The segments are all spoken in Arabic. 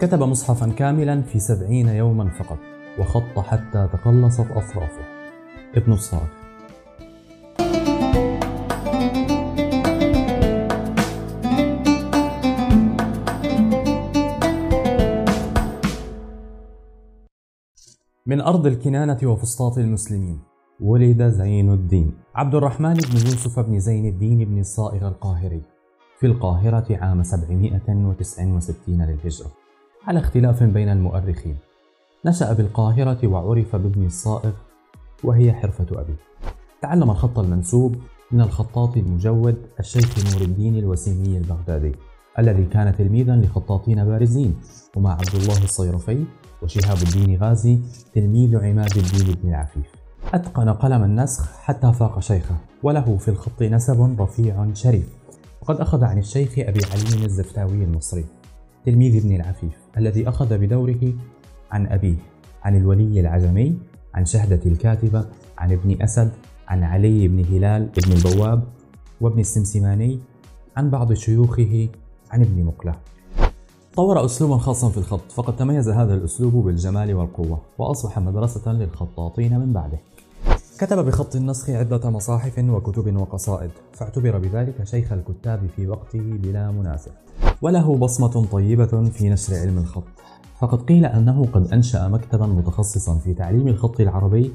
كتب مصحفا كاملا في سبعين يوما فقط وخط حتى تقلصت أطرافه. ابن الصارخ من أرض الكنانة وفسطاط المسلمين ولد زين الدين. عبد الرحمن بن يوسف بن زين الدين بن الصائغ القاهري في القاهرة عام 769 للهجرة. على اختلاف بين المؤرخين. نشأ بالقاهرة وعرف بابن الصائغ وهي حرفة أبيه تعلم الخط المنسوب من الخطاط المجود الشيخ نور الدين الوسيمي البغدادي الذي كان تلميذا لخطاطين بارزين هما عبد الله الصيرفي وشهاب الدين غازي تلميذ عماد الدين بن العفيف. أتقن قلم النسخ حتى فاق شيخه وله في الخط نسب رفيع شريف. وقد أخذ عن الشيخ أبي علي الزفتاوي المصري. تلميذ ابن العفيف الذي أخذ بدوره عن أبيه عن الولي العجمي عن شهدة الكاتبة عن ابن أسد عن علي بن هلال بن البواب وابن السمسماني عن بعض شيوخه عن ابن مقلة. طور أسلوبا خاصا في الخط فقد تميز هذا الأسلوب بالجمال والقوة وأصبح مدرسة للخطاطين من بعده. كتب بخط النسخ عدة مصاحف وكتب وقصائد فاعتبر بذلك شيخ الكتاب في وقته بلا منازع. وله بصمة طيبة في نشر علم الخط. فقد قيل أنه قد أنشأ مكتبا متخصصا في تعليم الخط العربي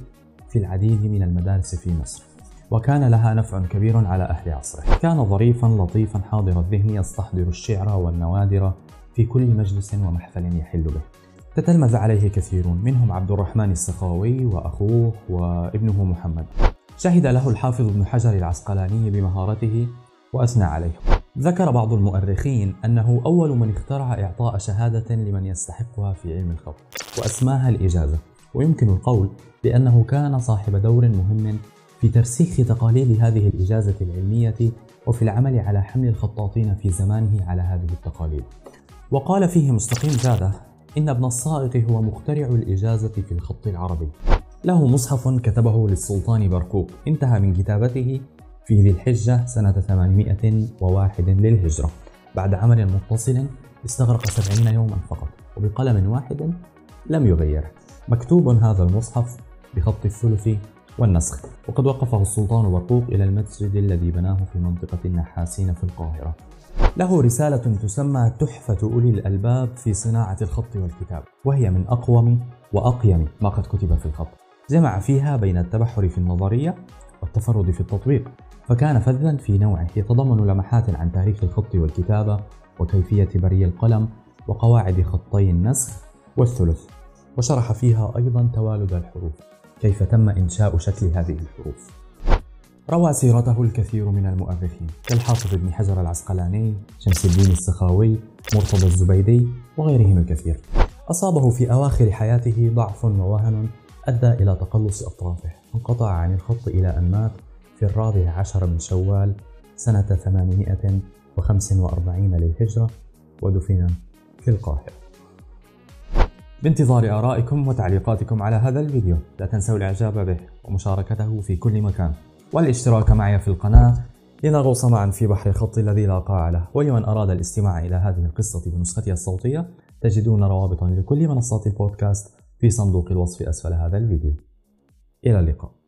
في العديد من المدارس في مصر وكان لها نفع كبير على أهل عصره. كان ظريفا لطيفا حاضر الذهن يستحضر الشعر والنوادر في كل مجلس ومحفل يحل به. تتلمذ عليه كثيرون منهم عبد الرحمن السخاوي وأخوه وابنه محمد. شهد له الحافظ ابن حجر العسقلاني بمهارته وأثنى عليه. ذكر بعض المؤرخين أنه أول من اخترع إعطاء شهادة لمن يستحقها في علم الخط وأسماها الإجازة. ويمكن القول بأنه كان صاحب دور مهم في ترسيخ تقاليد هذه الإجازة العلمية وفي العمل على حمل الخطاطين في زمانه على هذه التقاليد. وقال فيه مستقيم زاده إن ابن الصائغ هو مخترع الإجازة في الخط العربي. له مصحف كتبه للسلطان برقوق انتهى من كتابته في ذي الحجة سنة 801 للهجرة. بعد عمل متصل استغرق 70 يوما فقط وبقلم واحد لم يغيره. مكتوب هذا المصحف بخط الثلث والنسخ وقد وقفه السلطان برقوق إلى المسجد الذي بناه في منطقة النحاسين في القاهرة. له رسالة تسمى تحفة أولي الألباب في صناعة الخط والكتاب وهي من أقوم وأقيم ما قد كتب في الخط. جمع فيها بين التبحر في النظرية والتفرد في التطبيق. فكان فذا في نوعه يتضمن لمحات عن تاريخ الخط والكتابة وكيفية بري القلم وقواعد خطي النسخ والثلث وشرح فيها أيضا توالد الحروف كيف تم إنشاء شكل هذه الحروف. روى سيرته الكثير من المؤرخين كالحافظ ابن حجر العسقلاني شمس الدين السخاوي مرتضى الزبيدي وغيرهم الكثير. أصابه في أواخر حياته ضعف ووهن أدى إلى تقلص أطرافه انقطع عن الخط إلى أن مات في الرابع عشر من شوال سنة 845 للهجرة ودفن في القاهرة. بانتظار آرائكم وتعليقاتكم على هذا الفيديو. لا تنسوا الإعجاب به ومشاركته في كل مكان. والاشتراك معي في القناة لنغوص معا في بحر الخط الذي لا قاع له. ولمن أراد الاستماع إلى هذه القصة بنسختها الصوتية تجدون روابط لكل منصات البودكاست في صندوق الوصف أسفل هذا الفيديو. إلى اللقاء.